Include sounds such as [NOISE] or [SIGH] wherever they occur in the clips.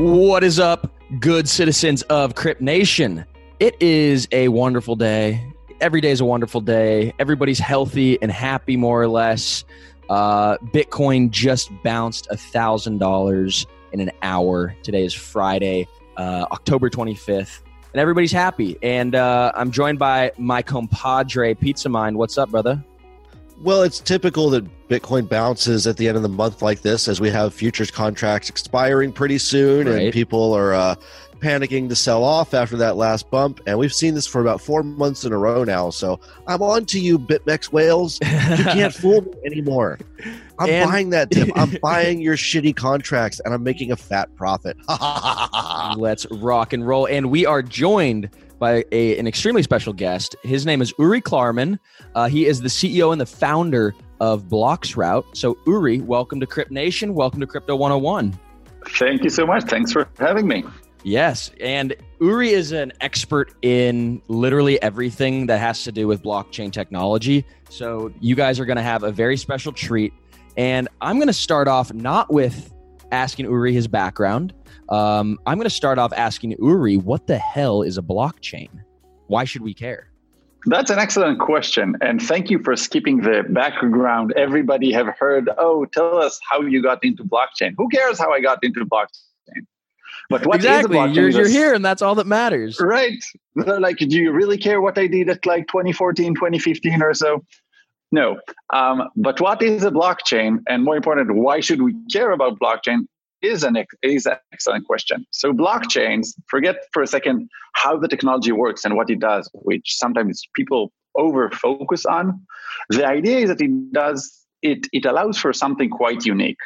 What is up, good citizens of Crypt Nation? It is a wonderful day. Every day is a wonderful day. Everybody's healthy and happy, more or less. Uh, Bitcoin just bounced a thousand dollars in an hour. Today is Friday, uh, October 25th, and everybody's happy. And uh, I'm joined by my compadre, Pizza Mind. What's up, brother? Well, it's typical that Bitcoin bounces at the end of the month like this, as we have futures contracts expiring pretty soon, Right. and people are uh, panicking to sell off after that last bump. And we've seen this for about four months in a row now. So I'm on to you, BitMEX whales. You can't [LAUGHS] fool me anymore. I'm And- buying that tip. [LAUGHS] I'm buying your shitty contracts, and I'm making a fat profit. [LAUGHS] Let's rock and roll. And we are joined by a, an extremely special guest. His name is Uri Klarman. Uh, he is the CEO and the founder of Bloxroute. So, Uri, welcome to Crypt Nation. Welcome to Crypto 101. Thank you so much. Thanks for having me. Yes. And Uri is an expert in literally everything that has to do with blockchain technology. So, you guys are going to have a very special treat. And I'm going to start off not with asking Uri his background. Um, I'm going to start off asking Uri, what the hell is a blockchain? Why should we care? That's an excellent question. And thank you for skipping the background. Everybody have heard, oh, tell us how you got into blockchain. Who cares how I got into blockchain? But what is exactly. a blockchain? You're, you're here, and that's all that matters. Right. They're like, do you really care what I did at like 2014, 2015 or so? No. Um, but what is a blockchain? And more important, why should we care about blockchain? Is an is an excellent question. So blockchains, forget for a second how the technology works and what it does, which sometimes people over focus on. The idea is that it does it it allows for something quite unique.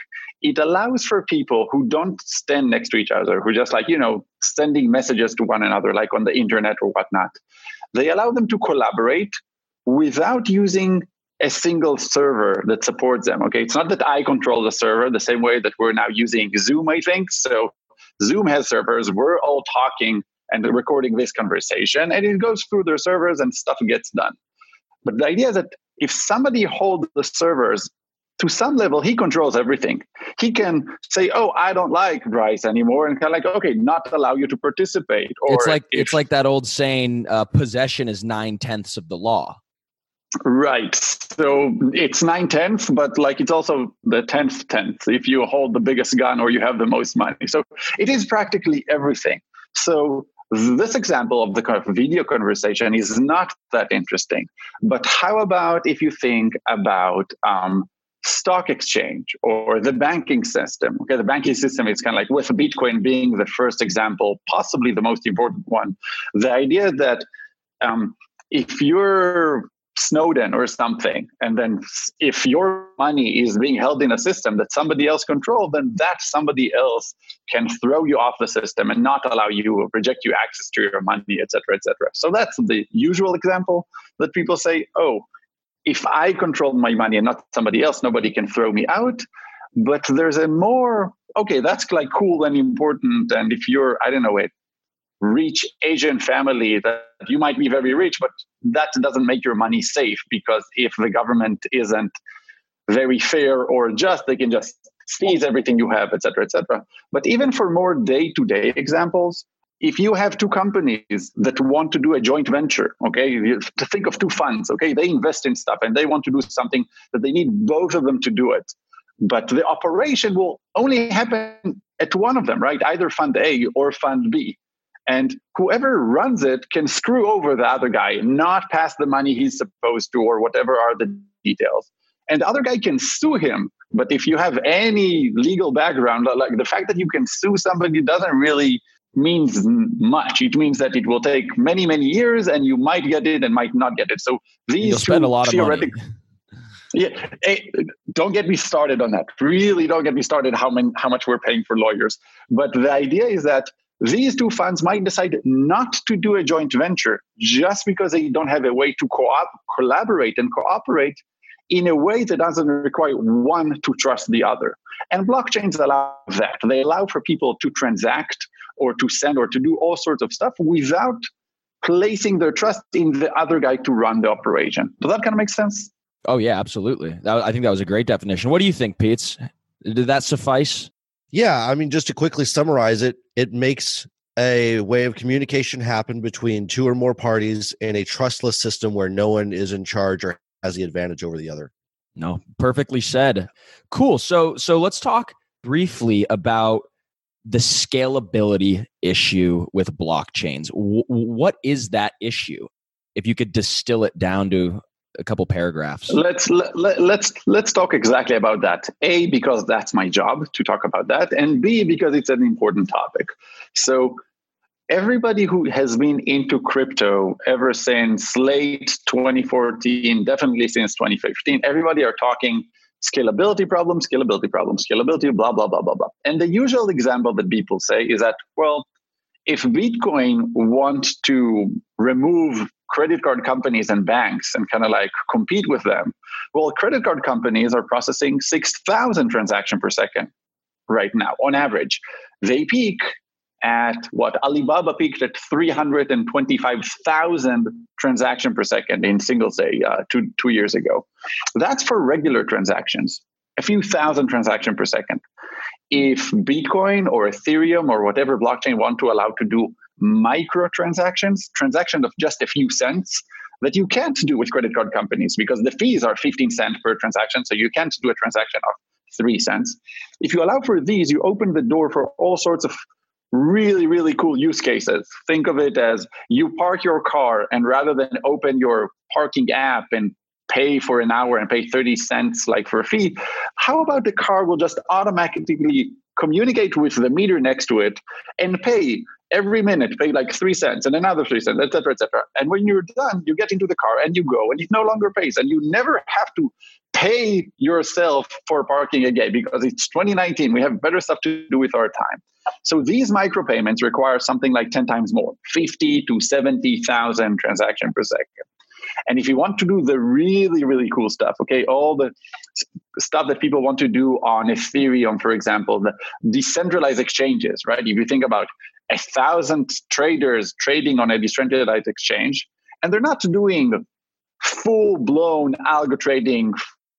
It allows for people who don't stand next to each other, who just like, you know, sending messages to one another, like on the internet or whatnot. They allow them to collaborate without using a single server that supports them. Okay. It's not that I control the server the same way that we're now using Zoom, I think. So Zoom has servers. We're all talking and recording this conversation, and it goes through their servers and stuff gets done. But the idea is that if somebody holds the servers to some level, he controls everything. He can say, "Oh, I don't like Bryce anymore," and kind of like, "Okay, not allow you to participate." Or it's like if- it's like that old saying, uh, "Possession is nine tenths of the law." Right. So it's nine tenths, but like it's also the tenth tenth if you hold the biggest gun or you have the most money. So it is practically everything. So this example of the kind of video conversation is not that interesting. But how about if you think about um, stock exchange or the banking system? Okay, the banking system is kind of like with Bitcoin being the first example, possibly the most important one. The idea that um, if you're Snowden or something, and then if your money is being held in a system that somebody else controls, then that somebody else can throw you off the system and not allow you, reject you access to your money, et cetera, et cetera. So that's the usual example that people say, oh, if I control my money and not somebody else, nobody can throw me out. But there's a more, okay, that's like cool and important. And if you're, I don't know, a rich Asian family that you might be very rich, but that doesn't make your money safe because if the government isn't very fair or just, they can just seize everything you have, et cetera, et cetera. But even for more day to day examples, if you have two companies that want to do a joint venture, okay, to think of two funds, okay, they invest in stuff and they want to do something that they need both of them to do it. But the operation will only happen at one of them, right? Either fund A or fund B. And whoever runs it can screw over the other guy, not pass the money he's supposed to, or whatever are the details. And the other guy can sue him. But if you have any legal background, like the fact that you can sue somebody doesn't really means much. It means that it will take many, many years and you might get it and might not get it. So these You'll spend a lot of money. [LAUGHS] Yeah, hey, don't get me started on that. Really, don't get me started how many, how much we're paying for lawyers. But the idea is that these two funds might decide not to do a joint venture just because they don't have a way to co-op, collaborate and cooperate in a way that doesn't require one to trust the other. And blockchains allow that. They allow for people to transact or to send or to do all sorts of stuff without placing their trust in the other guy to run the operation. Does that kind of make sense? Oh yeah, absolutely. I think that was a great definition. What do you think, Pete? Did that suffice? Yeah, I mean, just to quickly summarize it, it makes a way of communication happen between two or more parties in a trustless system where no one is in charge or has the advantage over the other. No, perfectly said. Cool. So so let's talk briefly about the scalability issue with blockchains. W- what is that issue? If you could distill it down to a couple paragraphs. Let's let, let, let's let's talk exactly about that. A because that's my job to talk about that, and B because it's an important topic. So everybody who has been into crypto ever since late 2014, definitely since 2015, everybody are talking scalability problem, scalability problem, scalability, blah blah blah blah blah. And the usual example that people say is that well, if Bitcoin want to remove credit card companies and banks and kind of like compete with them. Well, credit card companies are processing 6,000 transactions per second right now on average. They peak at what Alibaba peaked at 325,000 transaction per second in Singles Day uh, two, two years ago. That's for regular transactions, a few thousand transactions per second. If Bitcoin or Ethereum or whatever blockchain want to allow to do micro transactions, transactions of just a few cents that you can't do with credit card companies because the fees are 15 cents per transaction. So you can't do a transaction of three cents. If you allow for these, you open the door for all sorts of really, really cool use cases. Think of it as you park your car, and rather than open your parking app and pay for an hour and pay 30 cents like for a fee, how about the car will just automatically communicate with the meter next to it and pay every minute pay like three cents and another three cents, etc., etc. And when you're done, you get into the car and you go, and it no longer pays, and you never have to pay yourself for parking again because it's 2019. We have better stuff to do with our time. So these micropayments require something like 10 times more, 50 to 70,000 transaction per second. And if you want to do the really, really cool stuff, okay, all the stuff that people want to do on Ethereum, for example, the decentralized exchanges, right? If you think about a thousand traders trading on a decentralized exchange, and they're not doing full blown algo trading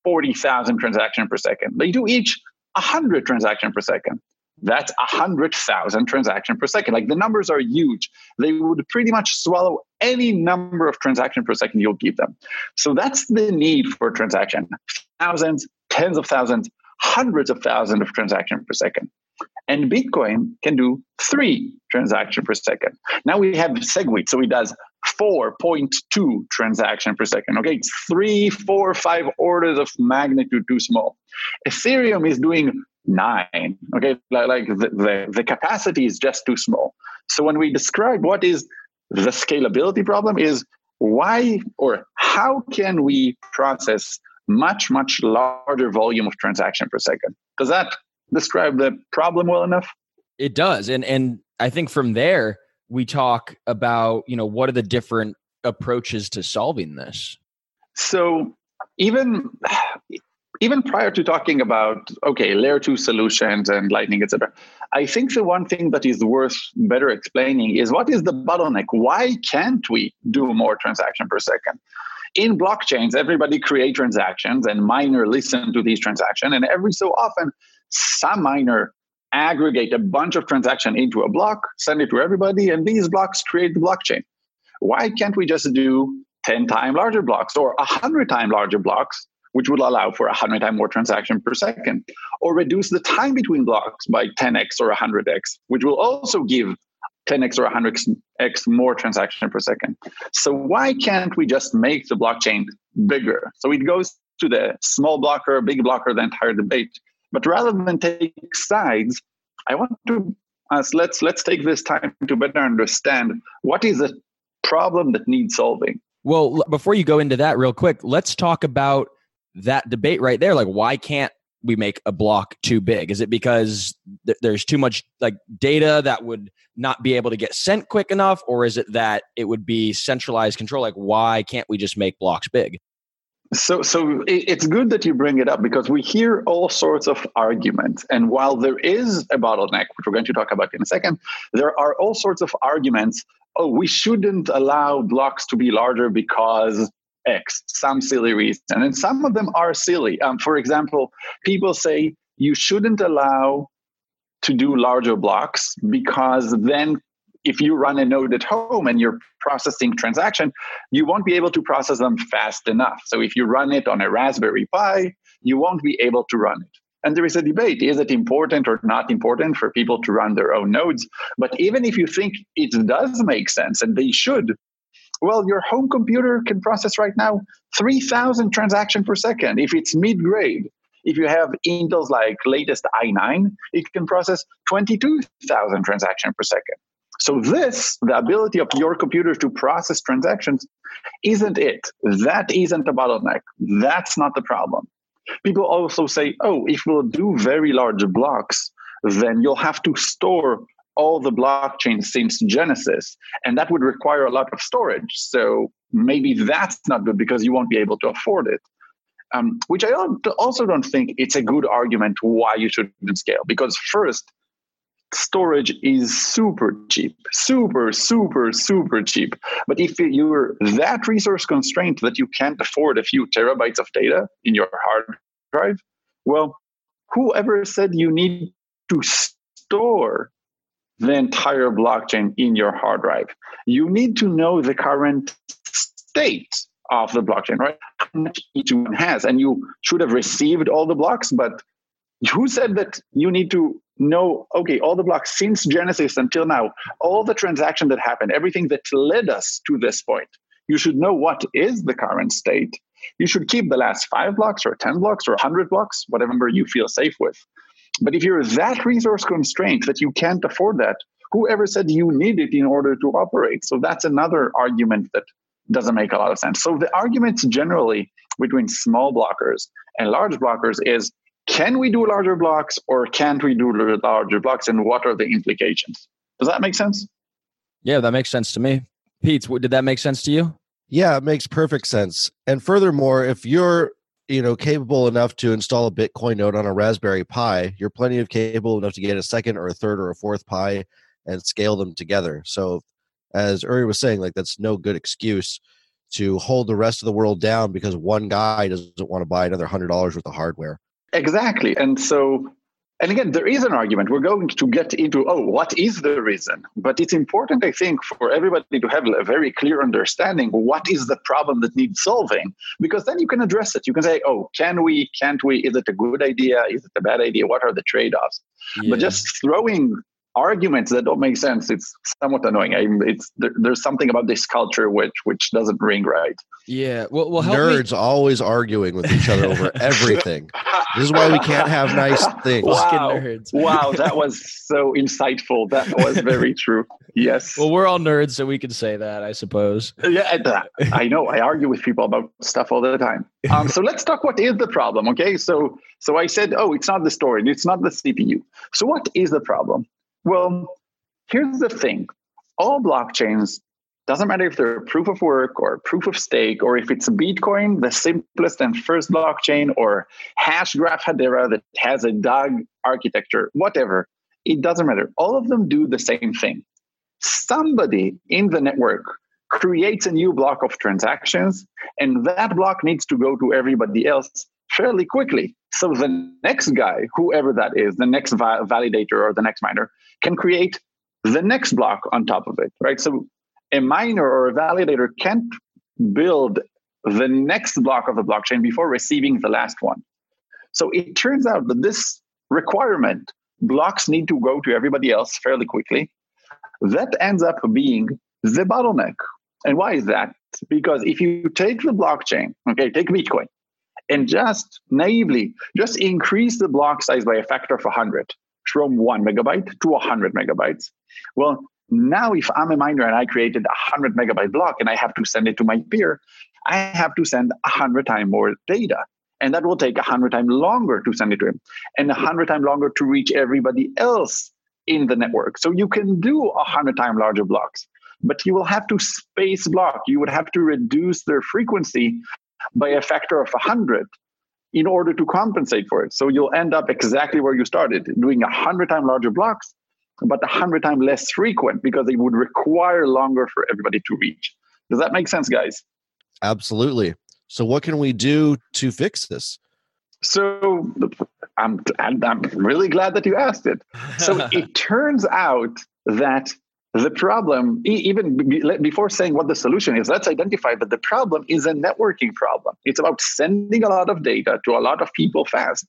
40,000 transactions per second. They do each 100 transactions per second. That's 100,000 transactions per second. Like the numbers are huge. They would pretty much swallow any number of transactions per second you'll give them. So that's the need for transaction. Thousands, tens of thousands, hundreds of thousands of transactions per second. And Bitcoin can do three transactions per second. Now we have SegWit, so it does 4.2 transaction per second. Okay, it's three, four, five orders of magnitude too small. Ethereum is doing nine. Okay, like the, the, the capacity is just too small. So when we describe what is the scalability problem is why or how can we process much much larger volume of transaction per second does that describe the problem well enough? It does. And and I think from there we talk about, you know, what are the different approaches to solving this? So even even prior to talking about okay layer 2 solutions and lightning etc i think the one thing that is worth better explaining is what is the bottleneck why can't we do more transaction per second in blockchains everybody create transactions and miner listen to these transactions and every so often some miner aggregate a bunch of transaction into a block, send it to everybody, and these blocks create the blockchain. Why can't we just do 10 times larger blocks or 100 times larger blocks, which would allow for 100 times more transaction per second, or reduce the time between blocks by 10x or 100x, which will also give 10x or 100x more transaction per second. So why can't we just make the blockchain bigger? So it goes to the small blocker, big blocker, the entire debate. But rather than take sides, I want to ask, let's let's take this time to better understand what is the problem that needs solving. Well, before you go into that real quick, let's talk about that debate right there. Like, why can't we make a block too big? Is it because th- there's too much like data that would not be able to get sent quick enough, or is it that it would be centralized control? Like, why can't we just make blocks big? So, so it's good that you bring it up because we hear all sorts of arguments. And while there is a bottleneck, which we're going to talk about in a second, there are all sorts of arguments. Oh, we shouldn't allow blocks to be larger because X, some silly reason. And some of them are silly. Um, for example, people say you shouldn't allow to do larger blocks because then if you run a node at home and you're processing transaction, you won't be able to process them fast enough. So if you run it on a Raspberry Pi, you won't be able to run it. And there is a debate is it important or not important for people to run their own nodes? But even if you think it does make sense and they should, well, your home computer can process right now 3,000 transactions per second if it's mid grade. If you have Intel's like latest i9, it can process 22,000 transactions per second. So this, the ability of your computer to process transactions, isn't it. That isn't a bottleneck. That's not the problem. People also say, oh, if we'll do very large blocks, then you'll have to store all the blockchains since Genesis, and that would require a lot of storage. So maybe that's not good because you won't be able to afford it. Um, which I also don't think it's a good argument why you shouldn't scale. Because first, storage is super cheap, super, super, super cheap. But if you're that resource constrained that you can't afford a few terabytes of data in your hard drive, well, whoever said you need to store the entire blockchain in your hard drive? You need to know the current state of the blockchain, right? How much each one has. And you should have received all the blocks, but who said that you need to know, okay, all the blocks since Genesis until now, all the transaction that happened, everything that led us to this point. You should know what is the current state. You should keep the last five blocks or 10 blocks or 100 blocks, whatever number you feel safe with. But if you're that resource constrained that you can't afford that, whoever said you need it in order to operate? So that's another argument that doesn't make a lot of sense. So the arguments generally between small blockers and large blockers is can we do larger blocks or can't we do larger blocks and what are the implications? Does that make sense? Yeah, that makes sense to me. Pete, did that make sense to you? Yeah, it makes perfect sense. And furthermore, if you're you know capable enough to install a Bitcoin node on a Raspberry Pi, you're plenty of capable enough to get a second or a third or a fourth Pi and scale them together. So as Uri was saying, like that's no good excuse to hold the rest of the world down because one guy doesn't want to buy another hundred dollars worth of hardware. Exactly. And so, and again, there is an argument. We're going to get into, oh, what is the reason? But it's important, I think, for everybody to have a very clear understanding what is the problem that needs solving, because then you can address it. You can say, oh, can we, can't we? Is it a good idea? Is it a bad idea? What are the trade offs? Yeah. But just throwing arguments that don't make sense it's somewhat annoying. I, it's there, there's something about this culture which which doesn't ring right. Yeah well, well nerds me. always arguing with each other over [LAUGHS] everything. This is why we can't have nice things. Wow. wow that was so insightful. That was very [LAUGHS] true. Yes. Well we're all nerds so we can say that i suppose. Yeah uh, i know i argue with people about stuff all the time. Um, so let's talk what is the problem okay? So so i said oh it's not the storage it's not the cpu so what is the problem well, here's the thing all blockchains, doesn't matter if they're proof of work or proof of stake, or if it's Bitcoin, the simplest and first blockchain, or Hashgraph Hedera that has a DAG architecture, whatever, it doesn't matter. All of them do the same thing. Somebody in the network creates a new block of transactions, and that block needs to go to everybody else fairly quickly. So the next guy, whoever that is, the next va- validator or the next miner, can create the next block on top of it, right? So a miner or a validator can't build the next block of the blockchain before receiving the last one. So it turns out that this requirement, blocks need to go to everybody else fairly quickly. That ends up being the bottleneck. And why is that? Because if you take the blockchain, okay, take Bitcoin, and just naively just increase the block size by a factor of 100 from one megabyte to 100 megabytes. Well, now if I'm a miner and I created a 100 megabyte block and I have to send it to my peer, I have to send 100 times more data. And that will take 100 times longer to send it to him and 100 times longer to reach everybody else in the network. So you can do 100 times larger blocks, but you will have to space block. You would have to reduce their frequency by a factor of 100 in order to compensate for it. So you'll end up exactly where you started, doing 100 times larger blocks, but 100 times less frequent because it would require longer for everybody to reach. Does that make sense, guys? Absolutely. So, what can we do to fix this? So, I'm, I'm, I'm really glad that you asked it. So [LAUGHS] it turns out that the problem, even before saying what the solution is, let's identify that the problem is a networking problem. It's about sending a lot of data to a lot of people fast.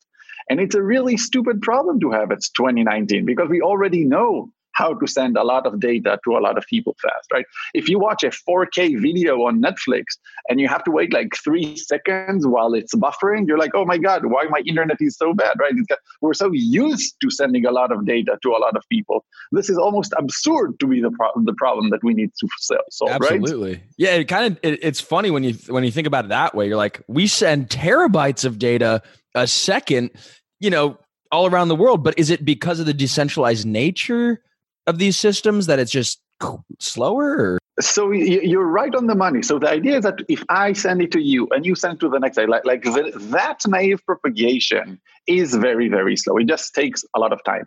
And it's a really stupid problem to have. It's 2019 because we already know how to send a lot of data to a lot of people fast, right? If you watch a 4K video on Netflix and you have to wait like three seconds while it's buffering, you're like, oh my God, why my internet is so bad, right? Got, we're so used to sending a lot of data to a lot of people. This is almost absurd to be the, pro- the problem that we need to solve, Absolutely. Right? Yeah, it kind of it, it's funny when you when you think about it that way. You're like, we send terabytes of data a second, you know, all around the world. But is it because of the decentralized nature of these systems that it's just slower? Or? So you're right on the money. So the idea is that if I send it to you and you send it to the next like, like the, that naive propagation is very, very slow. It just takes a lot of time.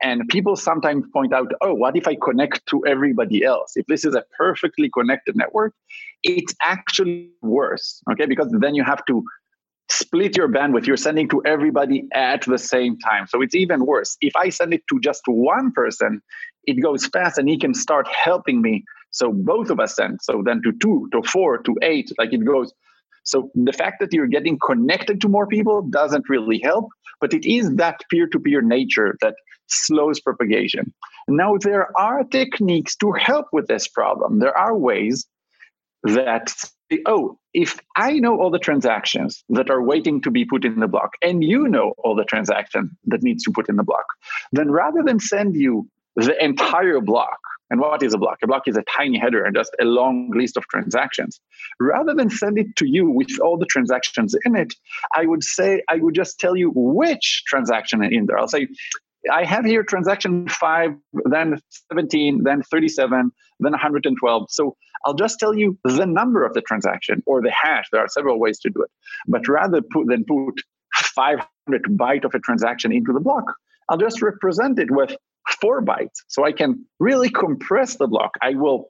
And people sometimes point out, oh, what if I connect to everybody else? If this is a perfectly connected network, it's actually worse, okay? Because then you have to split your bandwidth. You're sending to everybody at the same time. So it's even worse. If I send it to just one person, it goes fast and he can start helping me. So both of us send. So then to two, to four, to eight, like it goes. So the fact that you're getting connected to more people doesn't really help, but it is that peer to peer nature that slows propagation. Now, there are techniques to help with this problem. There are ways that oh, if I know all the transactions that are waiting to be put in the block, and you know all the transactions that needs to put in the block, then rather than send you the entire block, and what is a block? A block is a tiny header and just a long list of transactions. Rather than send it to you with all the transactions in it, I would say I would just tell you which transaction in there. I'll say I have here transaction five, then 17, then 37, then 112. So I'll just tell you the number of the transaction or the hash. There are several ways to do it. But rather put, than put 500 byte of a transaction into the block, I'll just represent it with four bytes. So I can really compress the block. I will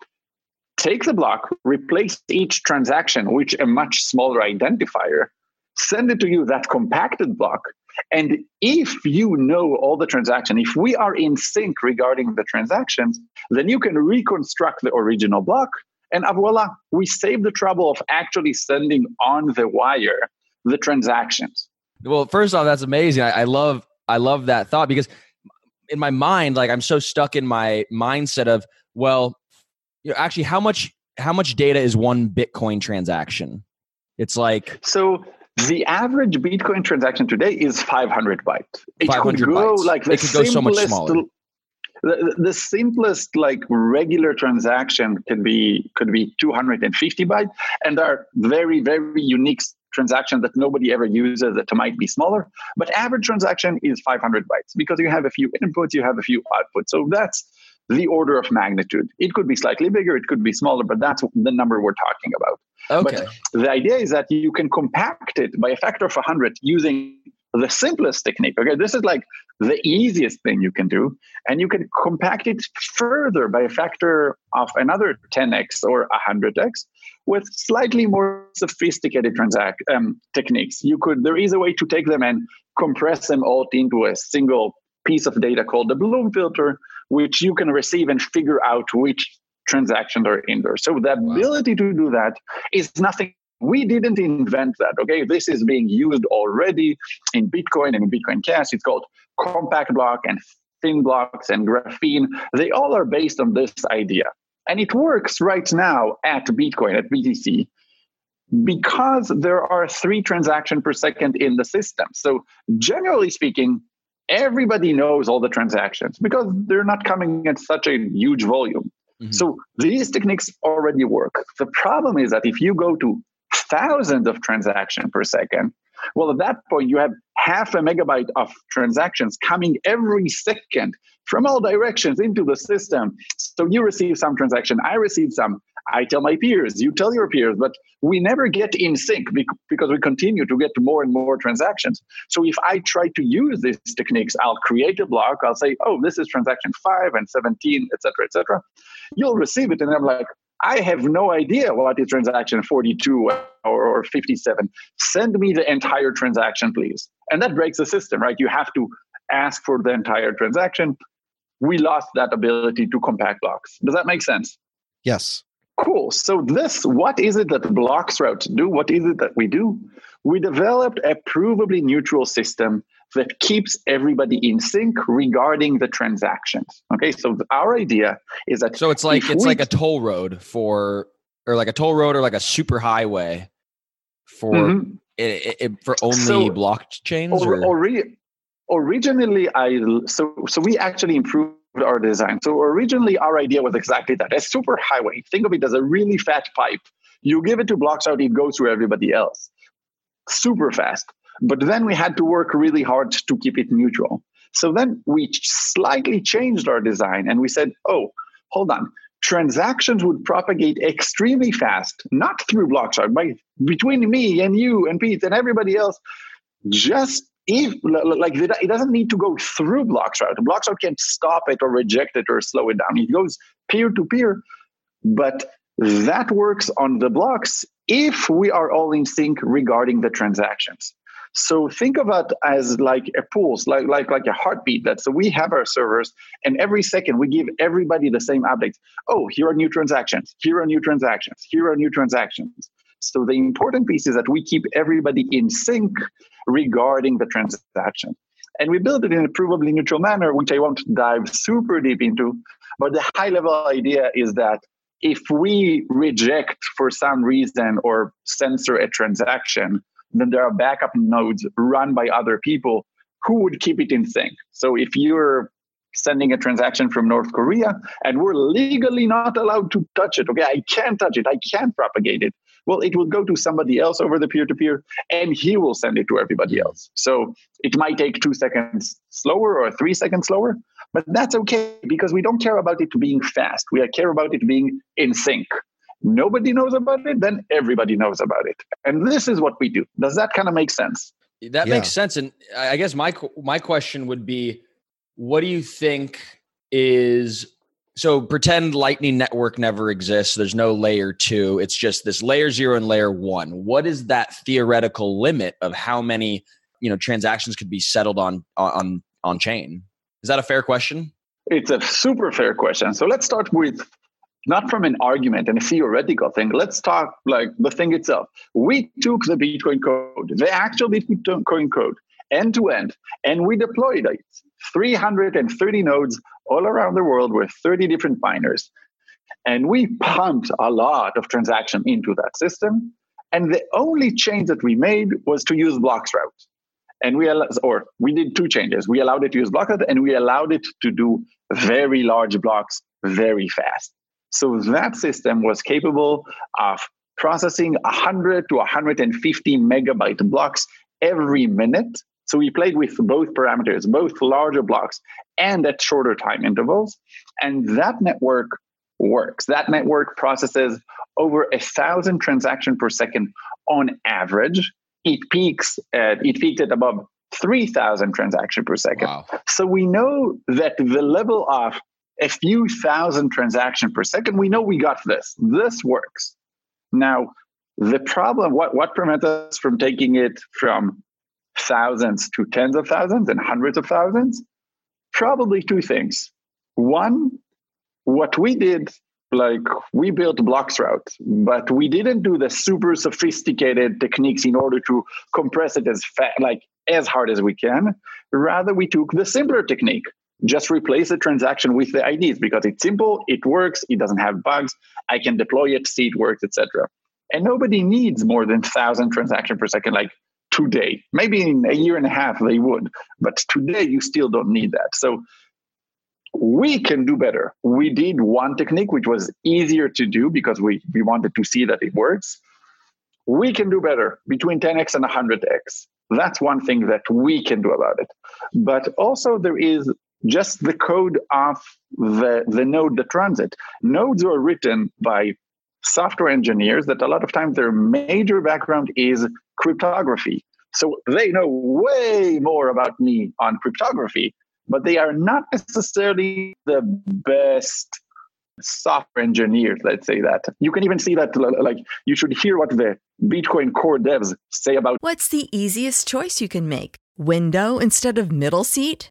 take the block, replace each transaction with a much smaller identifier, send it to you that compacted block, and if you know all the transaction, if we are in sync regarding the transactions, then you can reconstruct the original block. And ah, voila, we save the trouble of actually sending on the wire the transactions. Well, first off, that's amazing. I, I love I love that thought because in my mind, like I'm so stuck in my mindset of, well, you know, actually how much how much data is one Bitcoin transaction? It's like so the average Bitcoin transaction today is 500 bytes. It 500 could go bytes. like the it could go so much smaller. The, the simplest like regular transaction could be could be 250 bytes, and there are very very unique transactions that nobody ever uses that might be smaller. But average transaction is 500 bytes because you have a few inputs, you have a few outputs. So that's the order of magnitude. It could be slightly bigger, it could be smaller, but that's the number we're talking about. Okay. But the idea is that you can compact it by a factor of 100 using the simplest technique. Okay, this is like the easiest thing you can do, and you can compact it further by a factor of another 10x or 100x with slightly more sophisticated transact um, techniques. You could there is a way to take them and compress them all into a single piece of data called the Bloom filter, which you can receive and figure out which transactions are in there. So the ability to do that is nothing. We didn't invent that. Okay, this is being used already in Bitcoin and in Bitcoin Cash. It's called compact block and thin blocks and graphene. They all are based on this idea, and it works right now at Bitcoin at BTC because there are three transactions per second in the system. So generally speaking, everybody knows all the transactions because they're not coming at such a huge volume. Mm-hmm. So these techniques already work. The problem is that if you go to thousands of transactions per second, well, at that point, you have half a megabyte of transactions coming every second from all directions into the system. So you receive some transaction, I receive some, I tell my peers, you tell your peers, but we never get in sync because we continue to get more and more transactions. So if I try to use these techniques, I'll create a block. I'll say, oh, this is transaction five and 17, etc., etc. You'll receive it. And I'm like, I have no idea what is transaction 42 or, or 57. Send me the entire transaction, please. And that breaks the system, right? You have to ask for the entire transaction. We lost that ability to compact blocks. Does that make sense? Yes. Cool. So this, what is it that Bloxroute do? What is it that we do? We developed a provably neutral system that keeps everybody in sync regarding the transactions. Okay, so our idea is that so it's like it's we, like a toll road for or like a toll road or like a super highway for mm-hmm. it, it, for only so, blockchains. Or, or, originally, I so so we actually improved our design. So originally, our idea was exactly that: a super highway. Think of it as a really fat pipe. You give it to blocks out, it goes through everybody else, super fast. But then we had to work really hard to keep it neutral. So then we slightly changed our design, and we said, "Oh, hold on." Transactions would propagate extremely fast, not through Bloxroute, but between me and you and Pete and everybody else, just if like it doesn't need to go through Bloxroute. Bloxroute can't stop it or reject it or slow it down. It goes peer to peer, but that works on the blocks if we are all in sync regarding the transactions. So think of it as like a pulse, like like like a heartbeat. That so we have our servers, and every second we give everybody the same updates. Oh, here are new transactions. Here are new transactions. Here are new transactions. So the important piece is that we keep everybody in sync regarding the transaction. And we build it in a provably neutral manner, which I won't dive super deep into. But the high level idea is that if we reject for some reason or censor a transaction, then there are backup nodes run by other people who would keep it in sync. So if you're sending a transaction from North Korea and we're legally not allowed to touch it, okay, I can't touch it, I can't propagate it, well, it will go to somebody else over the peer to peer and he will send it to everybody else. So it might take two seconds slower or three seconds slower, but that's okay because we don't care about it being fast. We care about it being in sync. Nobody knows about it, then everybody knows about it. And this is what we do. Does that kind of make sense? That yeah. makes sense. And I guess my my question would be what do you think is so pretend lightning network never exists there's no layer 2 it's just this layer 0 and layer 1 what is that theoretical limit of how many you know transactions could be settled on on on chain is that a fair question it's a super fair question so let's start with not from an argument and a theoretical thing let's talk like the thing itself we took the bitcoin code the actual bitcoin code end to end and we deployed it 330 nodes all around the world with 30 different miners. And we pumped a lot of transaction into that system. And the only change that we made was to use blocks Bloxroute. And we or we did two changes. We allowed it to use Bloxroute and we allowed it to do very large blocks very fast. So that system was capable of processing 100 to 150 megabyte blocks every minute so we played with both parameters, both larger blocks and at shorter time intervals. And that network works. That network processes over a thousand transactions per second on average. It peaks at, it peaked at above 3,000 transactions per second. Wow. So we know that the level of a few thousand transactions per second, we know we got this. This works. Now, the problem, what, what prevents us from taking it from thousands to tens of thousands and hundreds of thousands? Probably two things. One, what we did, like we built blocks Bloxroute, but we didn't do the super sophisticated techniques in order to compress it as fat, like as hard as we can. Rather, we took the simpler technique. Just replace the transaction with the IDs because it's simple, it works, it doesn't have bugs. I can deploy it, see it works, etc. And nobody needs more than thousand transactions per second. Like today. Maybe in a year and a half they would, but today you still don't need that. So we can do better. We did one technique which was easier to do because we, we wanted to see that it works. We can do better between 10x and 100x. That's one thing that we can do about it. But also, there is just the code of the, the node that runs it. Nodes are written by software engineers that a lot of times their major background is cryptography. So they know way more about me on cryptography, but they are not necessarily the best software engineers, let's say that. You can even see that, like, you should hear what the Bitcoin core devs say about. What's the easiest choice you can make? Window instead of middle seat?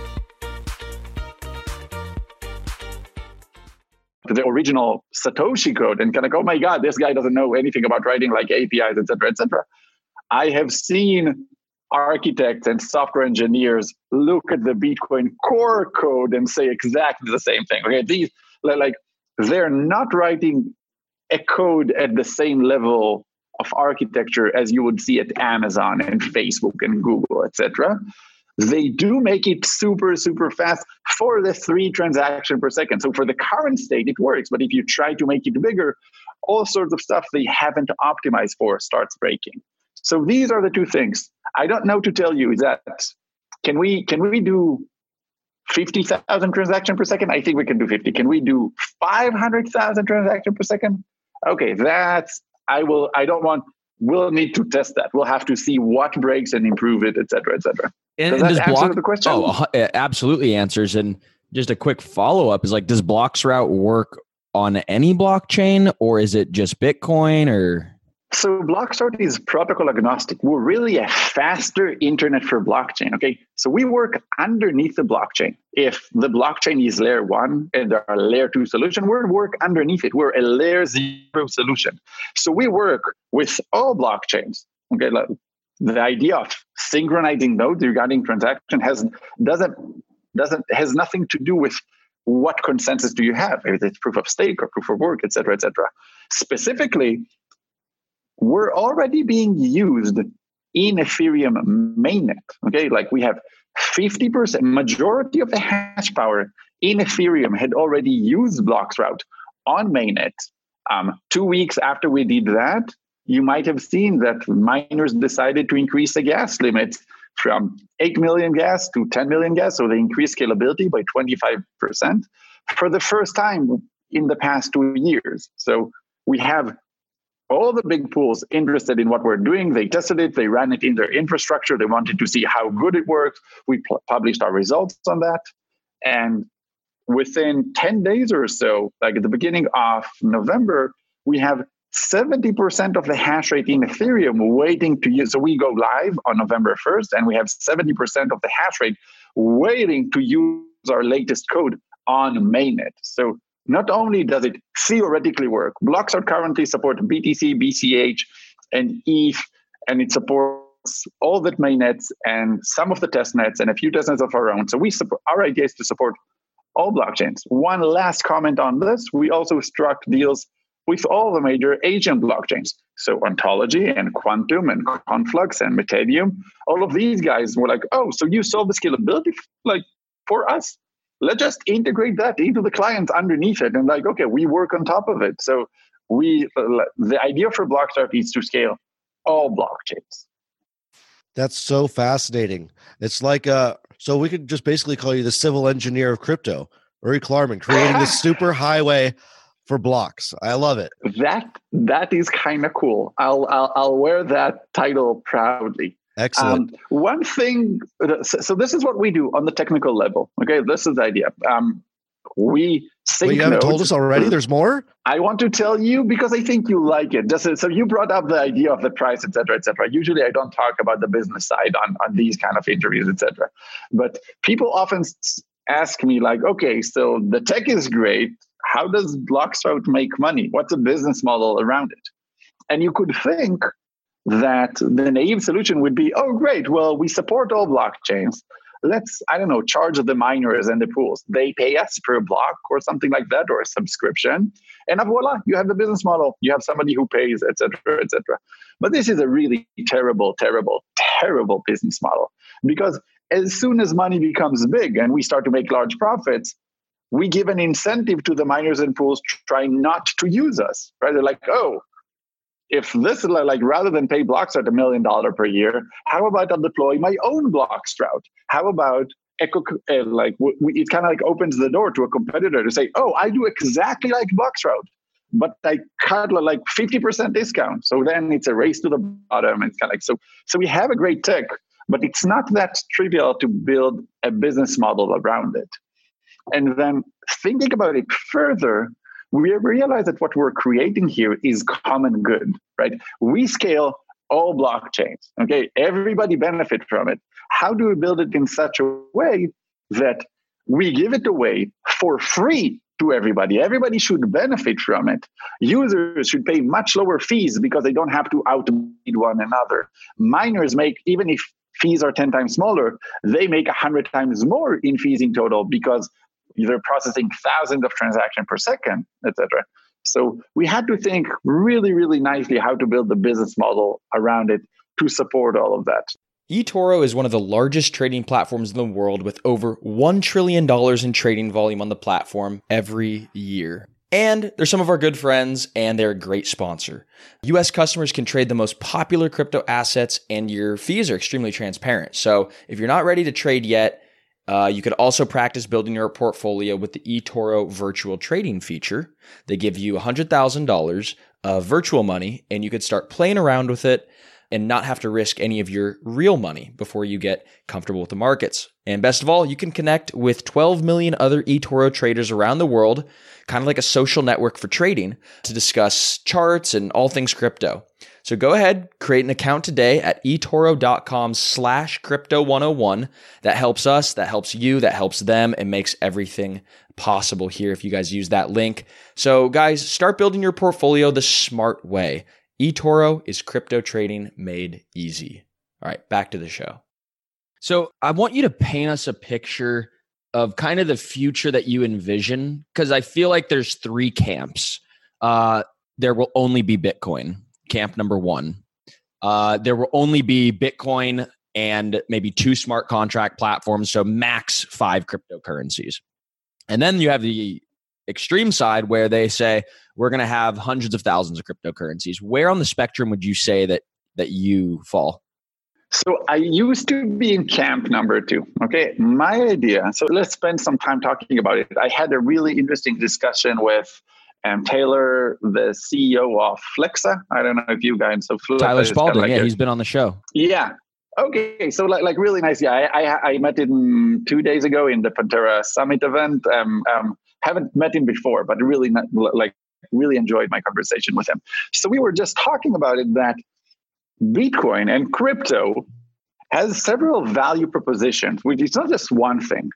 The original Satoshi code and kind of, go, oh my God, this guy doesn't know anything about writing like APIs, et cetera, et cetera. I have seen architects and software engineers look at the Bitcoin core code and say exactly the same thing. Okay, these like they're not writing a code at the same level of architecture as you would see at Amazon and Facebook and Google, etc. They do make it super, super fast for the three transaction per second. So for the current state, it works. But if you try to make it bigger, all sorts of stuff they haven't optimized for starts breaking. So these are the two things. I don't know to tell you that can we can we do 50,000 transaction per second? I think we can do 50. Can we do 500,000 transaction per second? Okay, that's I will I don't want we'll need to test that. We'll have to see what breaks and improve it, et cetera, et cetera. And, does and that does answer block, the question? Oh, it absolutely answers. And just a quick follow up is like, does Bloxroute work on any blockchain or is it just Bitcoin or? So Bloxroute is protocol agnostic. We're really a faster internet for blockchain. Okay. So we work underneath the blockchain. If the blockchain is layer one and there are layer two solution, we work underneath it. We're a layer zero solution. So we work with all blockchains. Okay. Like the idea of synchronizing nodes regarding transaction has doesn't doesn't has nothing to do with what consensus do you have, if it's proof of stake or proof of work, et cetera, et cetera. Specifically, we're already being used in Ethereum mainnet. Okay, like we have 50%, majority of the hash power in Ethereum had already used Bloxroute on mainnet. Um, two weeks after we did that, you might have seen that miners decided to increase the gas limit from 8 million gas to 10 million gas. So they increased scalability by 25% for the first time in the past two years. So we have all the big pools interested in what we're doing. They tested it, they ran it in their infrastructure. They wanted to see how good it works. We pl- published our results on that. And within 10 days or so, like at the beginning of November, we have 70% of the hash rate in Ethereum waiting to use. So we go live on November 1st, and we have 70% of the hash rate waiting to use our latest code on mainnet. So not only does it theoretically work, blocks are currently support BTC, BCH, and ETH, and it supports all the mainnets and some of the test nets and a few test nets of our own. So we support, our idea is to support all blockchains. One last comment on this: we also struck deals with all the major Asian blockchains. So Ontology and Qtum and Conflux and Metadium, all of these guys were like, oh, so you solve the scalability like for us? Let's just integrate that into the clients underneath it and like okay we work on top of it so we the idea for Bloxroute is to scale all blockchains. That's so fascinating. It's like uh so we could just basically call you the civil engineer of crypto, Uri Klarman, creating the [LAUGHS] super highway for blocks. I love it. That that is kind of cool. I'll, I'll I'll wear that title proudly. Excellent. Um, one thing, so, this is what we do on the technical level. Okay, this is the idea. Um, we sync Wait, you haven't nodes. told us already. There's more. I want to tell you because I think you like it. Just, so you brought up the idea of the price, etc., etc. Usually, I don't talk about the business side on on these kind of interviews, etc. But people often ask me like, okay, so the tech is great. How does Bloxroute make money? What's the business model around it? And you could think that the naive solution would be, oh, great, well, we support all blockchains. Let's, I don't know, charge the miners and the pools. They pay us per block or something like that, or a subscription. And ah, voila, you have the business model. You have somebody who pays, etc., etc. But this is a really terrible, terrible, terrible business model because as soon as money becomes big and we start to make large profits, we give an incentive to the miners and pools trying not to use us. Right? They're like, oh, if this is like rather than pay Bloxroute a million dollar per year, how about I deploy my own Bloxroute? How about Echo, uh, like we, it kind of like opens the door to a competitor to say, oh, I do exactly like Bloxroute, but I cut like 50% discount. So then it's a race to the bottom. It's kind of like, so, so we have a great tech, but it's not that trivial to build a business model around it. And then thinking about it further, we realize that what we're creating here is common good, right? We scale all blockchains, okay? Everybody benefit from it. How do we build it in such a way that we give it away for free to everybody? Everybody should benefit from it. Users should pay much lower fees because they don't have to outbid one another. Miners make, even if fees are 10 times smaller, they make 100 times more in fees in total because they're processing thousands of transactions per second, etc. So we had to think really, really nicely how to build the business model around it to support all of that. eToro is one of the largest trading platforms in the world with over $1 trillion in trading volume on the platform every year. And they're some of our good friends, and they're a great sponsor. US customers can trade the most popular crypto assets, and your fees are extremely transparent. So if you're not ready to trade yet, uh, you could also practice building your portfolio with the eToro virtual trading feature. They give you $100,000 of virtual money, and you could start playing around with it and not have to risk any of your real money before you get comfortable with the markets. And best of all, you can connect with 12 million other eToro traders around the world, kind of like a social network for trading, to discuss charts and all things crypto. So go ahead, create an account today at etoro.com slash crypto 101. That helps us, that helps you, that helps them, and makes everything possible here if you guys use that link. So guys, start building your portfolio the smart way eToro is crypto trading made easy. All right, back to the show. So I want you to paint us a picture of kind of the future that you envision, because I feel like there's three camps. Uh, there will only be Bitcoin, camp number one. Uh, there will only be Bitcoin and maybe two smart contract platforms, so max five cryptocurrencies. And then you have the extreme side where they say we're going to have hundreds of thousands of cryptocurrencies. Where on the spectrum would you say that that you fall? So I used to be in camp number two. Okay, my idea. So let's spend some time talking about it. I had a really interesting discussion with um, Taylor, the CEO of Flexa. I don't know if you guys so Flexa Tyler Spalding. Like yeah, a, he's been on the show. Yeah. Okay, so like like really nice guy. I, I, I met him two days ago in the Pantera Summit event. Um, um, haven't met him before, but really not, like really enjoyed my conversation with him. So we were just talking about it that Bitcoin and crypto has several value propositions, which is not just one thing.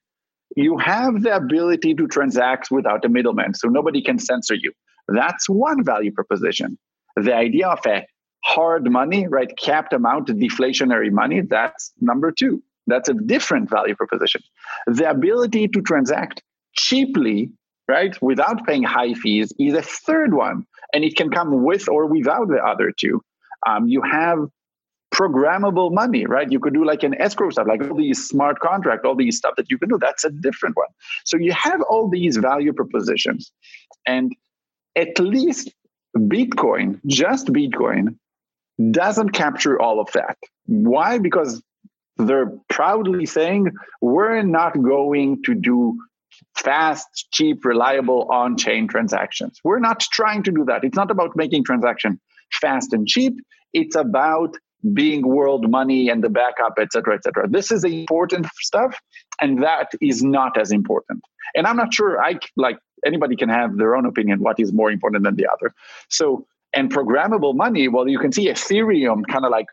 You have the ability to transact without a middleman, so nobody can censor you. That's one value proposition. The idea of a hard money, right, capped amount, deflationary money, that's number two. That's a different value proposition. The ability to transact cheaply, right, without paying high fees is a third one. And it can come with or without the other two. Um, you have programmable money, right? You could do like an escrow stuff, like all these smart contract, all these stuff that you can do. That's a different one. So you have all these value propositions. And at least Bitcoin, just Bitcoin, doesn't capture all of that. Why? Because they're proudly saying we're not going to do fast, cheap, reliable on-chain transactions. We're not trying to do that. It's not about making transaction fast and cheap. It's about being world money and the backup, et cetera, et cetera. This is the important stuff, and that is not as important. And I'm not sure I like anybody can have their own opinion what is more important than the other. So, and programmable money, well, you can see Ethereum kind of like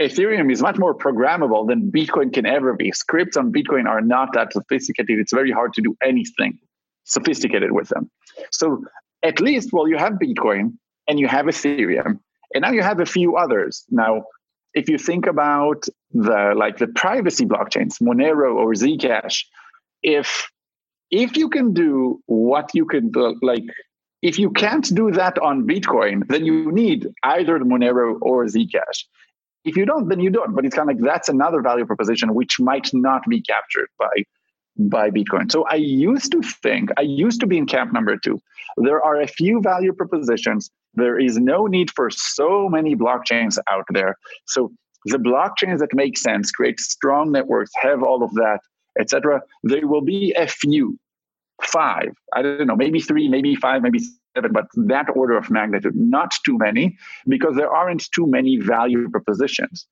Ethereum is much more programmable than Bitcoin can ever be. Scripts on Bitcoin are not that sophisticated. It's very hard to do anything sophisticated with them. So at least, well, you have Bitcoin and you have Ethereum, and now you have a few others. Now, if you think about the like the privacy blockchains, Monero or Zcash, if if you can do what you can like if you can't do that on Bitcoin, then you need either the Monero or Zcash. If you don't, then you don't. But it's kind of like that's another value proposition which might not be captured by by Bitcoin. So I used to think, I used to be in camp number two. There are a few value propositions. There is no need for so many blockchains out there. So the blockchains that make sense, create strong networks, have all of that, etc. There will be a few, five, I don't know, maybe three, maybe five, maybe seven, but that order of magnitude, not too many, because there aren't too many value propositions.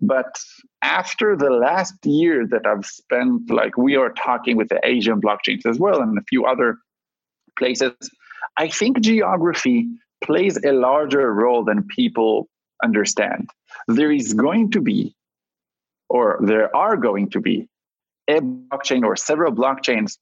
But after the last year that I've spent, like we are talking with the Asian blockchains as well and a few other places, I think geography plays a larger role than people understand. There is mm-hmm. going to be, or there are going to be, a blockchain or several blockchains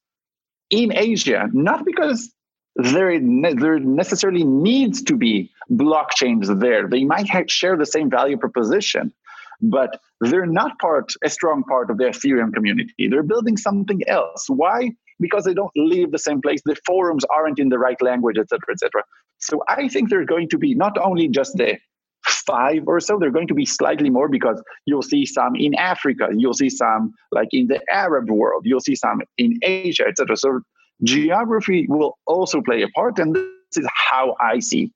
in Asia, not because there, there necessarily needs to be blockchains there. They might have, share the same value proposition, but they're not part a strong part of the Ethereum community. They're building something else. Why? Because they don't live the same place. The forums aren't in the right language, etc., etc. So I think there's going to be not only just the five or so. They're going to be slightly more because you'll see some in Africa, you'll see some like in the Arab world, you'll see some in Asia, etc. So geography will also play a part, and this is how I see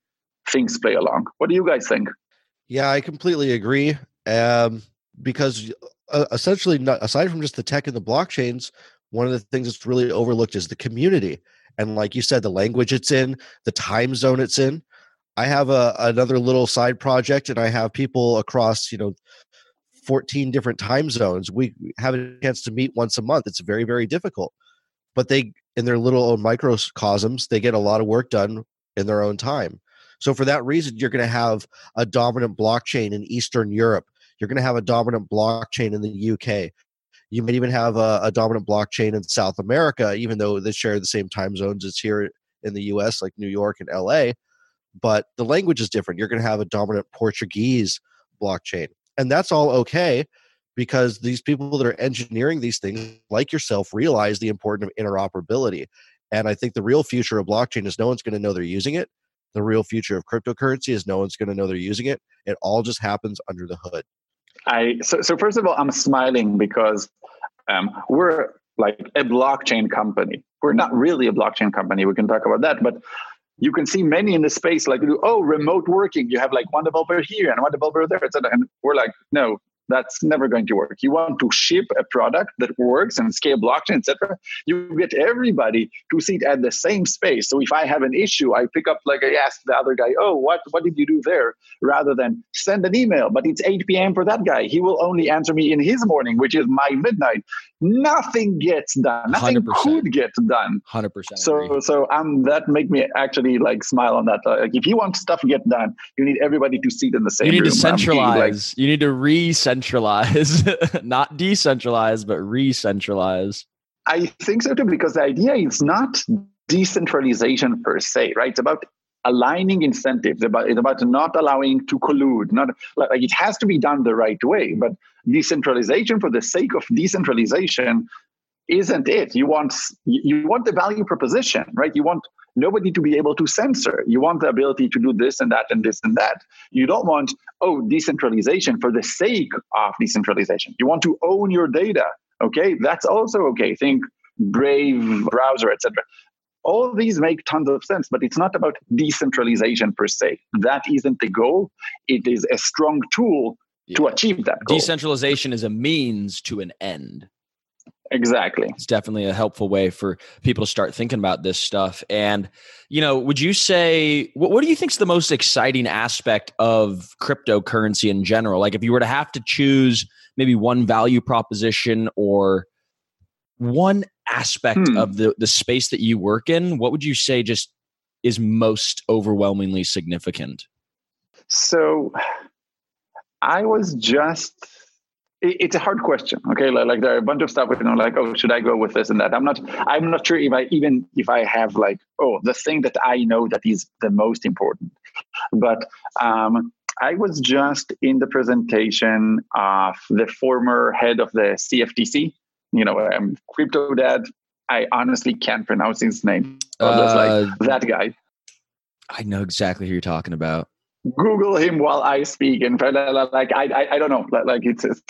things play along. What do you guys think? Yeah, I completely agree. Um, because uh, essentially, not, aside from just the tech and the blockchains, one of the things that's really overlooked is the community. And like you said, the language it's in, the time zone it's in. I have a another little side project, and I have people across you know 14 different time zones. We have a chance to meet once a month. It's very very difficult, but they in their little own microcosms they get a lot of work done in their own time. So for that reason, you're going to have a dominant blockchain in Eastern Europe. You're going to have a dominant blockchain in the UK. You might even have a, a dominant blockchain in South America, even though they share the same time zones as here in the US, like New York and LA but the language is different. You're going to have a dominant Portuguese blockchain. And that's all okay because these people that are engineering these things, like yourself, realize the importance of interoperability. And I think the real future of blockchain is no one's going to know they're using it. The real future of cryptocurrency is no one's going to know they're using it. It all just happens under the hood. I so, so first of all, I'm smiling because um, we're like a blockchain company. We're not really a blockchain company. We can talk about that, but you can see many in the space like oh remote working you have like one developer here and one developer there etc and we're like no that's never going to work. You want to ship a product that works and scale blockchain, etc. You get everybody to sit at the same space. So if I have an issue, I pick up like I ask the other guy, "Oh, what what did you do there?" Rather than send an email, but it's 8 p.m. for that guy. He will only answer me in his morning, which is my midnight. Nothing gets done. Nothing 100%. could get done. Hundred percent. So so um that make me actually like smile on that. Like if you want stuff to get done, you need everybody to sit in the same. You need room. to centralize. Like, you need to reset centralize, [LAUGHS] not decentralize, but re-centralize. I think so too, because the idea is not decentralization per se, right? It's about aligning incentives. About it's about not allowing to collude. Not like it has to be done the right way, but decentralization for the sake of decentralization isn't it. You want you want the value proposition, right? You want nobody to be able to censor. You want the ability to do this and that and this and that. You don't want, oh, decentralization for the sake of decentralization. You want to own your data. Okay, that's also okay. Think Brave browser, etc. all these make tons of sense, but it's not about decentralization per se. That isn't the goal. It is a strong tool yeah. to achieve that goal. Decentralization is a means to an end. Exactly. It's definitely a helpful way for people to start thinking about this stuff. And, you know, would you say, what, what do you think is the most exciting aspect of cryptocurrency in general? Like, if you were to have to choose maybe one value proposition or one aspect hmm. of the, the space that you work in, what would you say just is most overwhelmingly significant? So I was just it's a hard question okay? Like, like, there are a bunch of stuff you know like oh should i go with this and that? I'm not i'm not sure if i even if i have like oh the thing that i know that is the most important. But um i was just in the presentation of the former head of the cftc you know i'm crypto dad. I honestly can't pronounce his name. Uh, like that guy. I know exactly who you're talking about Google him while I speak, and like I, I, I don't know, like it's, it's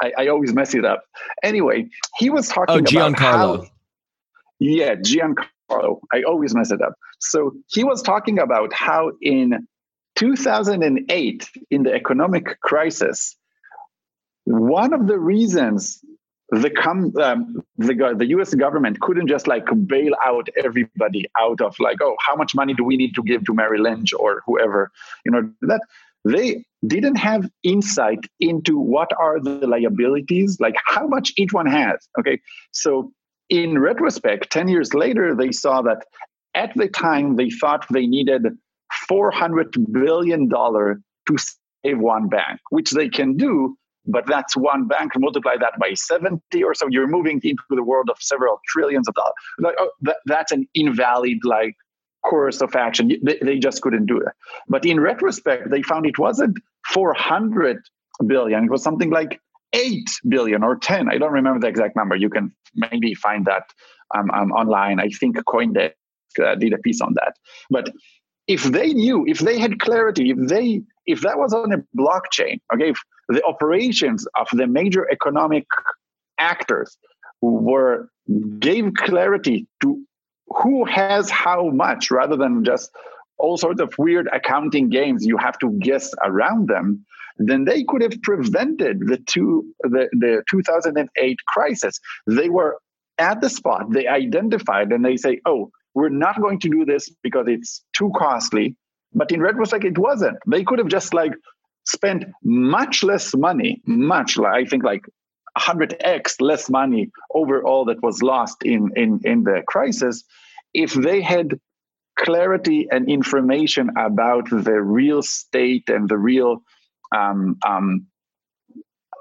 I, I, always mess it up. Anyway, he was talking. Oh, Giancarlo. How, yeah, Giancarlo. I always mess it up. So he was talking about how in 2008, in the economic crisis, one of the reasons the com- um, the the U.S. government couldn't just like bail out everybody out of like, oh, how much money do we need to give to Merrill Lynch or whoever, you know, that they didn't have insight into what are the liabilities, like how much each one has. Okay, so in retrospect, ten years later, they saw that at the time they thought they needed four hundred billion dollar to save one bank, which they can do but that's one bank multiply that by 70 or so you're moving into the world of several trillions of dollars. Like oh, that, that's an invalid like course of action. They, they just couldn't do it but in retrospect they found it wasn't 400 billion it was something like 8 billion or 10 i don't remember the exact number. You can maybe find that um, um, online. I think coindesk uh, did a piece on that. But if they knew if they had clarity if they if that was on a blockchain okay if the operations of the major economic actors were gave clarity to who has how much rather than just all sorts of weird accounting games you have to guess around them then they could have prevented the two the, the 2008 crisis. They were at the spot they identified and they say oh we're not going to do this because it's too costly but in retrospect it wasn't they could have just like spent much less money, much, like I think like 100x less money overall that was lost in, in, in the crisis if they had clarity and information about the real state and the real um, um,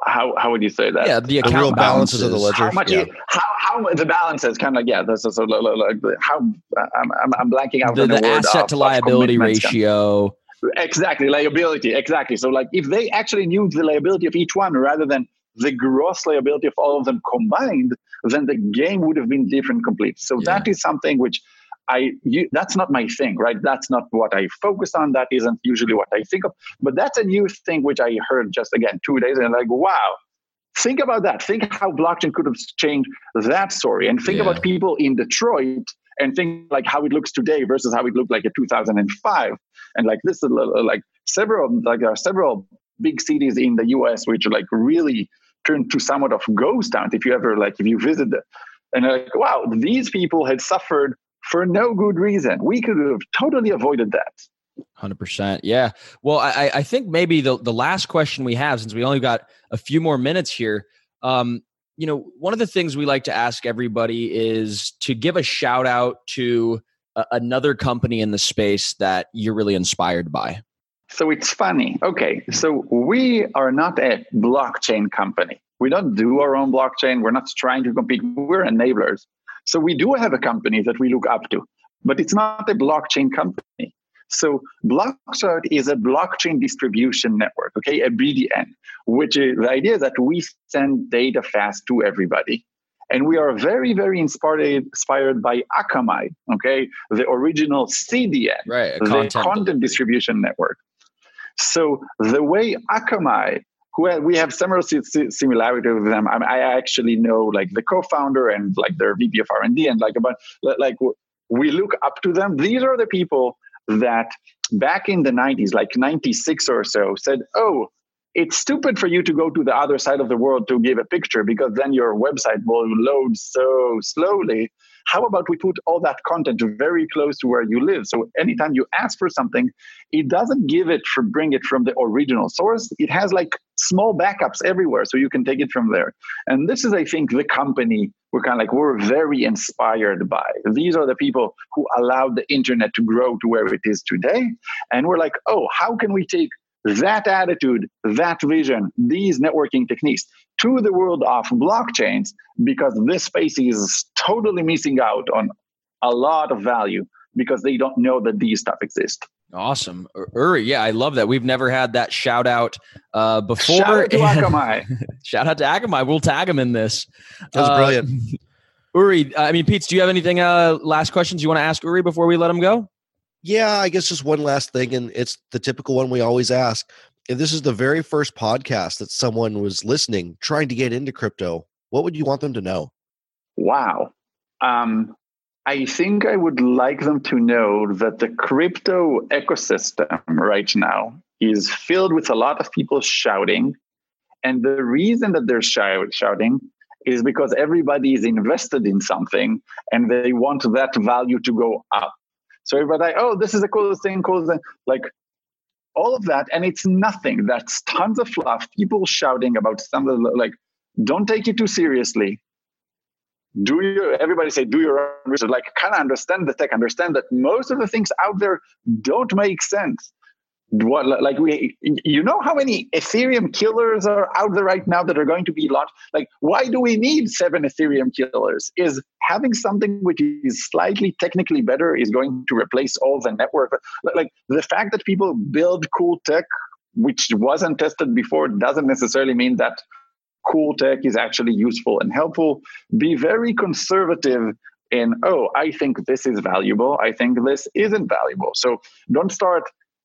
how how would you say that? Yeah, the account the real balances, of the ledger. How much? Yeah. how, how the balances kind of like yeah. This is like how I'm, I'm, I'm blanking out the, the, the asset to liability ratio. Exactly, liability. Exactly. So, like, if they actually knew the liability of each one rather than the gross liability of all of them combined, then the game would have been different completely. So yeah. that is something which I you, that's not my thing, right? That's not what I focus on. That isn't usually what I think of. But that's a new thing which I heard just again two days and like, wow. Think about that. Think how blockchain could have changed that story, and think yeah. about people in Detroit and think like how it looks today versus how it looked like in 2005 and like this is like several like there are several big cities in the us which like really turned to somewhat of ghost towns. If you ever like if you visit them and like wow these people had suffered for no good reason. We could have totally avoided that 100% yeah well i i think maybe the the last question we have since we only got a few more minutes here um you know, one of the things we like to ask everybody is to give a shout out to a, another company in the space that you're really inspired by. So it's funny. Okay, so we are not a blockchain company. We don't do our own blockchain. We're not trying to compete. We're enablers. So we do have a company that we look up to, but it's not a blockchain company. So Bloxroute is a blockchain distribution network, okay, a BDN, which is the idea that we send data fast to everybody. And we are very, very inspired, inspired by Akamai, okay, the original CDN, right, the content, content distribution network. So the way Akamai, who we have several similarity with them. I, I actually know like the co-founder and like their VP of R and D, and like about like we look up to them. These are the people that back in the 90s, like 96 or so, said, Oh, it's stupid for you to go to the other side of the world to give a picture because then your website will load so slowly. How about we put all that content very close to where you live? So anytime you ask for something, it doesn't give it for bring it from the original source. It has like small backups everywhere, so you can take it from there. And this is, I think, the company we're kind of like we're very inspired by. These are the people who allowed the internet to grow to where it is today. And we're like, oh, how can we take that attitude, that vision, these networking techniques to the world of blockchains because this space is totally missing out on a lot of value because they don't know that these stuff exist. Awesome. Uri, yeah, I love that. We've never had that shout out uh, before. Shout out to [LAUGHS] Akamai. [LAUGHS] shout out to Akamai. We'll tag him in this. That's uh, brilliant. [LAUGHS] Uri, I mean, Pete, do you have anything, uh, last questions you want to ask Uri before we let him go? Yeah, I guess just one last thing, and it's the typical one we always ask. If this is the very first podcast that someone was listening, trying to get into crypto, what would you want them to know? Wow. Um, I think I would like them to know that the crypto ecosystem right now is filled with a lot of people shouting. And the reason that they're shouting is because everybody is invested in something and they want that value to go up. So everybody, oh, this is the coolest thing, coolest thing. Like all of that. And it's nothing. That's tons of fluff, people shouting about something like, don't take it too seriously. Do your everybody say do your own research. Like kind of understand the tech, understand that most of the things out there don't make sense what like we you know how many ethereum killers are out there right now that are going to be launched? Like why do we need seven ethereum killers? Is having something which is slightly technically better is going to replace all the network? Like the fact that people build cool tech which wasn't tested before doesn't necessarily mean that cool tech is actually useful and helpful. Be very conservative in oh i think this is valuable. I think this isn't valuable. So don't start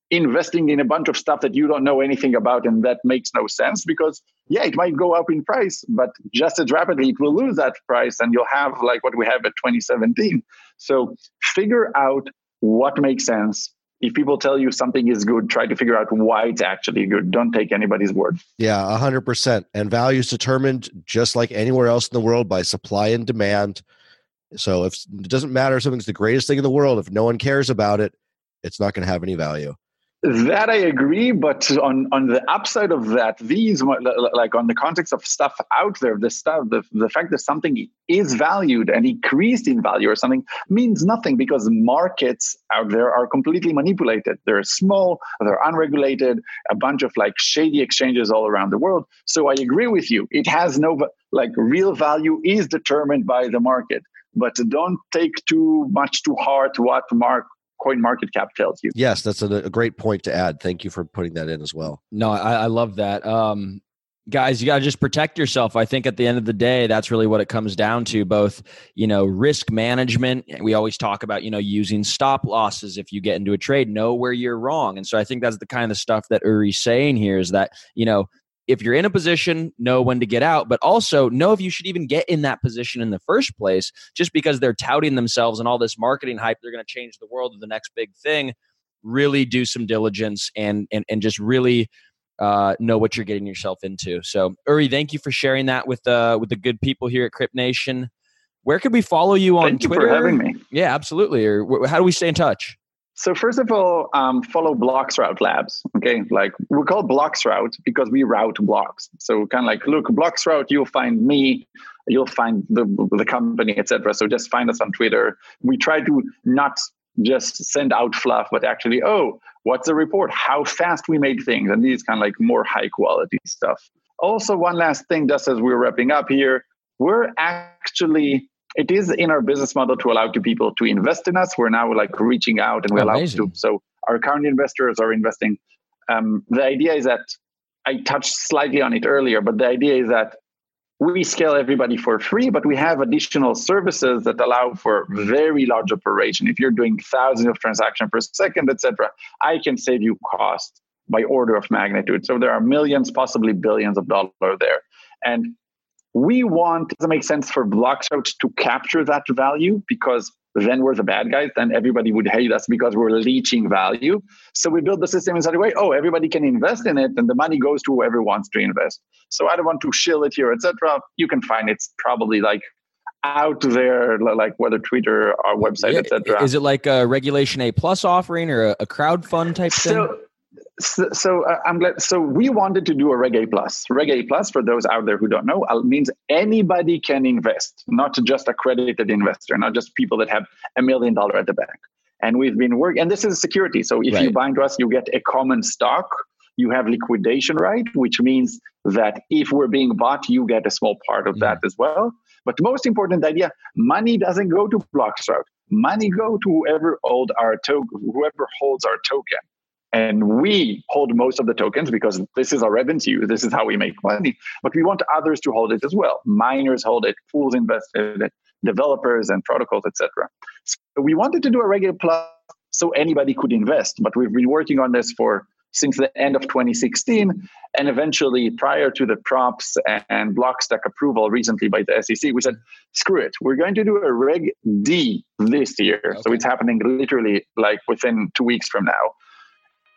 investing in a bunch of stuff that you don't know anything about and that makes no sense because yeah it might go up in price but just as rapidly it will lose that price and you'll have like what we have at 2017 so figure out what makes sense. If people tell you something is good try to figure out why it's actually good. Don't take anybody's word. Yeah 100% and value is determined just like anywhere else in the world by supply and demand. So if it doesn't matter if something's the greatest thing in the world if no one cares about it it's not going to have any value that I agree, but on on the upside of that, these like on the context of stuff out there, the stuff, the, the fact that something is valued and increased in value or something means nothing because markets out there are completely manipulated. They're small, they're unregulated, a bunch of like shady exchanges all around the world. So I agree with you. It has no like real value is determined by the market but don't take too much to heart what mark coin market cap tells you. Yes that's a, a, great point to add. Thank you for putting that in as well. No i, I love that. Um, guys you got to just protect yourself. I think at the end of the day that's really what it comes down to both you know risk management. We always talk about you know using stop losses if you get into a trade. Know where you're wrong. And so i think that's the kind of stuff that uri's saying here is that you know if you're in a position, know when to get out, but also know if you should even get in that position in the first place. Just because they're touting themselves and all this marketing hype, they're going to change the world of the next big thing. Really do some diligence and and and just really uh, know what you're getting yourself into. So, Uri, thank you for sharing that with uh, with the good people here at Crypt Nation. Where could we follow you on thank Twitter? You for having me. Yeah, absolutely. Or how do we stay in touch? So first of all, um, follow Bloxroute Labs. Okay, like we call Bloxroute because we route blocks. So kind of like, look, Bloxroute, you'll find me, you'll find the the company, etc. So just find us on Twitter. We try to not just send out fluff, but actually, oh, what's the report? How fast we made things, and these kind of like more high quality stuff. Also, one last thing, just as we're wrapping up here, we're actually it is in our business model to allow to people to invest in us. We're now like reaching out and we allow to. So our current investors are investing. Um, the idea is that I touched slightly on it earlier, but the idea is that we scale everybody for free, but we have additional services that allow for very large operation. If you're doing thousands of transactions per second, etc., I can save you cost by order of magnitude. So there are millions, possibly billions of dollars there. And we want to make sense for Bloxroute to capture that value because then we're the bad guys. Then everybody would hate us because we're leeching value. So we build the system in such a way, oh, everybody can invest in it and the money goes to whoever wants to invest. So I don't want to shill it here, etc. You can find it's probably like out there, like whether Twitter or website, yeah. etc. Is it like a Regulation A plus offering or a, crowd fund type so, thing? So, so uh, I'm glad. So we wanted to do a Reg A plus. Reg A plus, for those out there who don't know, uh, means anybody can invest, not just accredited investor, not just people that have a million dollar at the bank. And we've been working, and this is a security. So if right. you bind to us, you get a common stock. You have liquidation right, which means that if we're being bought, you get a small part of that as well. But the most important idea, money doesn't go to Bloxroute. Money go to whoever hold our token, whoever holds our token. And we hold most of the tokens because this is our revenue. This is how we make money. But we want others to hold it as well. Miners hold it, pools invest in it, developers and protocols, etc. So we wanted to do a Reg A plus so anybody could invest. But we've been working on this for since the end of 2016. And eventually, prior to the props and Blockstack approval recently by the SEC, we said, screw it. We're going to do a Reg D this year. Okay. So it's happening literally like within two weeks from now.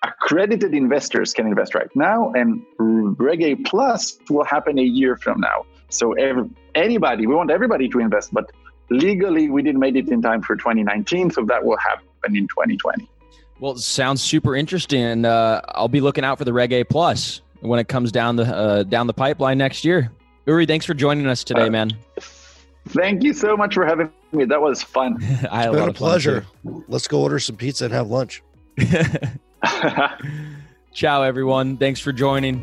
Accredited investors can invest right now, and Reg A Plus will happen a year from now. So every, anybody, we want everybody to invest, but legally we didn't make it in time for 2019, so that will happen in 2020. Well, sounds super interesting, and uh, I'll be looking out for the Reg A Plus when it comes down the uh, down the pipeline next year. Uri, thanks for joining us today, uh, man. Thank you so much for having me. That was fun. [LAUGHS] I had a, a pleasure. Let's go order some pizza and have lunch. [LAUGHS] [LAUGHS] Ciao, everyone. Thanks for joining.